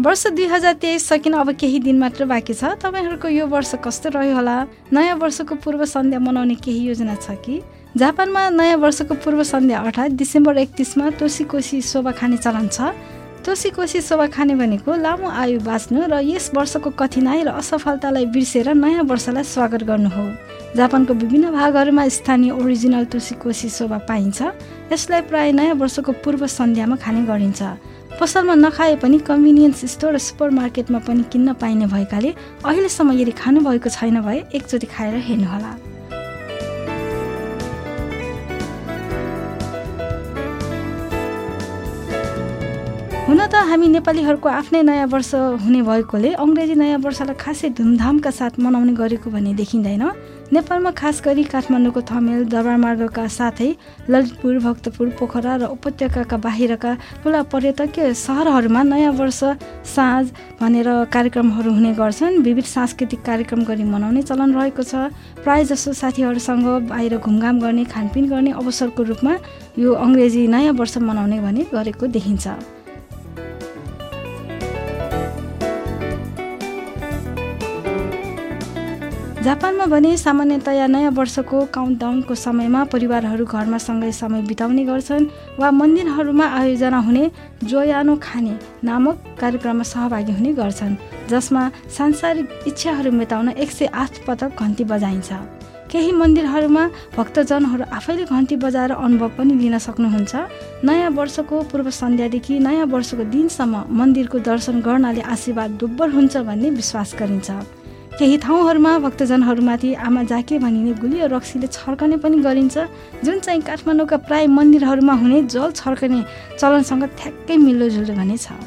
वर्ष दुई हजार तेइस सकिन अब केही दिन मात्र बाँकी छ। तपाईँहरूको यो वर्ष कस्तो रह्यो होला? नयाँ वर्षको पूर्व सन्ध्या मनाउने केही योजना छ कि? जापानमा नयाँ वर्षको पूर्व सन्ध्या अर्थात् डिसेम्बर एकतिसमा तोसी कोसी शोभा खाने चलन छ। तोसी कोसी शोभा खाने भनेको लामो आयु बाँच्नु र यस वर्षको कठिनाई र असफलतालाई बिर्सेर नयाँ वर्षलाई स्वागत गर्नु हो। जापानको विभिन्न भागहरूमा स्थानीय ओरिजिनल तोसी कोसी शोभा पाइन्छ। यसलाई प्राय नयाँ वर्षको पूर्व सन्ध्यामा खाने गरिन्छ। पसलमा नखाए पनि कन्भिनियन्स स्टोर र सुपर मार्केटमा पनि किन्न पाइने भएकाले अहिलेसम्म यदि खानुभएको छैन भए एकचोटि खाएर हेर्नुहोला। हुन त हामी नेपालीहरूको आफ्नै नयाँ वर्ष हुने भएकोले अङ्ग्रेजी नयाँ वर्षलाई खासै धुमधामका साथ मनाउने गरेको भन्ने देखिँदैन। नेपालमा खास गरी काठमाडौँको थमेल दरबारमार्गका साथै ललितपुर भक्तपुर पोखरा र उपत्यकाका बाहिरका ठुला पर्यटकीय सहरहरूमा नयाँ वर्ष साँझ भनेर कार्यक्रमहरू हुने गर्छन्। विविध सांस्कृतिक कार्यक्रम गरी मनाउने चलन रहेको छ। प्राय जसो साथीहरूसँग बाहिर घुमघाम गर्ने खानपिन गर्ने अवसरको रूपमा यो अङ्ग्रेजी नयाँ वर्ष मनाउने भने गरेको देखिन्छ। जापानमा भने सामान्यतया नयाँ वर्षको काउन्टडाउनको समयमा परिवारहरू घरमा सँगै समय बिताउने गर्छन् वा मन्दिरहरूमा आयोजना हुने जोयानो खाने नामक कार्यक्रममा सहभागी हुने गर्छन् जसमा सांसारिक इच्छाहरू मेटाउन एक सय आठ पटक घन्टी बजाइन्छ। केही मन्दिरहरूमा भक्तजनहरू आफैले घन्टी बजाएर अनुभव पनि लिन सक्नुहुन्छ। नयाँ वर्षको पूर्व सन्ध्यादेखि नयाँ वर्षको दिनसम्म मन्दिरको दर्शन गर्नाले आशीर्वाद डुब्बर हुन्छ भन्ने विश्वास गरिन्छ। केही ठाउँहरूमा भक्तजनहरूमाथि आमा जाके भनिने गुलियो रक्सीले छर्कने पनि गरिन्छ। जुन चाहिँ काठमाडौँका प्राय मन्दिरहरूमा हुने जल छर्कने चलनसँग ठ्याक्कै मिल्दोजुल्दो भने छ।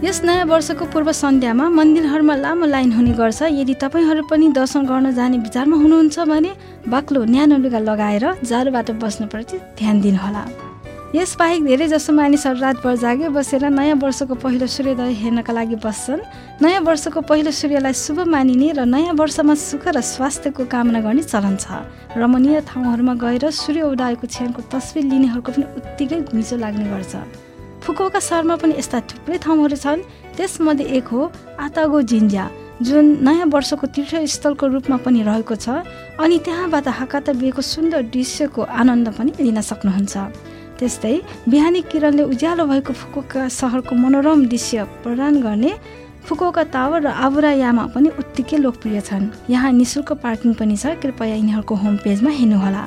यस नयाँ वर्षको पूर्व सन्ध्यामा मन्दिरहरूमा लामो लाइन हुने गर्छ। यदि तपाईँहरू पनि दर्शन गर्न जाने विचारमा हुनुहुन्छ भने बाक्लो न्यानो लुगा लगाएर जाडोबाट बस्नुप्रति ध्यान दिनुहोला। यसबाहेक धेरै जसो मानिसहरू रातभर जागे बसेर नयाँ वर्षको पहिलो सूर्योदय हेर्नका लागि बस्छन्। नयाँ वर्षको पहिलो सूर्यलाई शुभ मानिने र नयाँ वर्षमा सुख र स्वास्थ्यको कामना गर्ने चलन छ। रमणीय ठाउँहरूमा गएर सूर्य उदायको क्षणको तस्विर लिनेहरूको पनि उत्तिकै घुइँचो लाग्ने गर्छ। फुकुका सहरमा पनि यस्ता थुप्रै ठाउँहरू छन्। त्यसमध्ये एक हो आतागो जिन्जा। जुन नयाँ वर्षको तीर्थस्थलको रूपमा पनि रहेको छ अनि त्यहाँबाट हाकाता बिहेको सुन्दर दृश्यको आनन्द पनि लिन सक्नुहुन्छ। त्यस्तै बिहानी किरणले उज्यालो भएको फुकुका सहरको मनोरम दृश्य प्रदान गर्ने फुकुका टावर र आबुरायामा पनि उत्तिकै लोकप्रिय छन्। यहाँ निशुल्क पार्किङ पनि छ कृपया यिनीहरूको होम पेजमा हेर्नुहोला।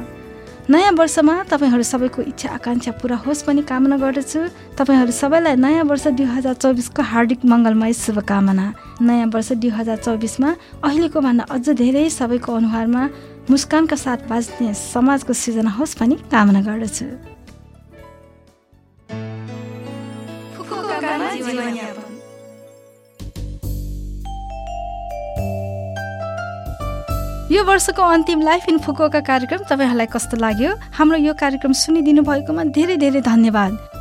नयाँ वर्षमा तपाईँहरू सबैको इच्छा आकाङ्क्षा पुरा होस् पनि कामना गर्दछु। तपाईँहरू सबैलाई नयाँ वर्ष दुई हजार चौबिसको हार्दिक मङ्गलमय शुभकामना। नयाँ वर्ष दुई हजार चौबिसमा अहिलेको भन्दा अझ धेरै सबैको अनुहारमा मुस्कानका साथ बाँच्ने समाजको सृजना होस् पनि कामना गर्दछु। यो वर्षको अन्तिम लाइफ इन फुकोका कार्यक्रम तपाईँहरूलाई कस्तो लाग्यो? हाम्रो यो कार्यक्रम सुनिदिनु भएकोमा धेरै धेरै धन्यवाद।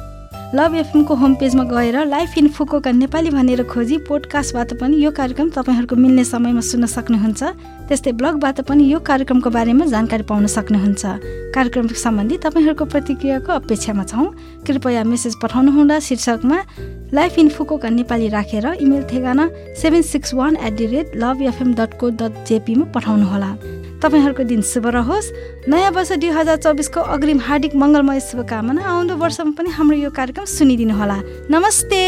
लभ एफएमको होम पेजमा गएर लाइफ इन फुकोका नेपाली भनेर खोजी पोडकास्टबाट पनि यो कार्यक्रम तपाईँहरूको मिल्ने समयमा सुन्न सक्नुहुन्छ। त्यस्तै ब्लगबाट पनि यो कार्यक्रमको बारेमा जानकारी पाउन सक्नुहुन्छ। कार्यक्रम सम्बन्धी तपाईँहरूको प्रतिक्रियाको अपेक्षामा छौँ। कृपया मेसेज पठाउनुहुँदा शीर्षकमा लाइफ इन फुकोका नेपाली राखेर इमेल ठेगाना seven six one at the rate love FM dot co dot जेपीमा पठाउनुहोला। तपाईँहरूको दिन शुभ रहोस्। नयाँ वर्ष दुई हजार चौबिसको अग्रिम हार्दिक मङ्गलमय शुभकामना। आउँदो वर्षमा पनि हाम्रो यो कार्यक्रम सुनिदिनुहोला। नमस्ते!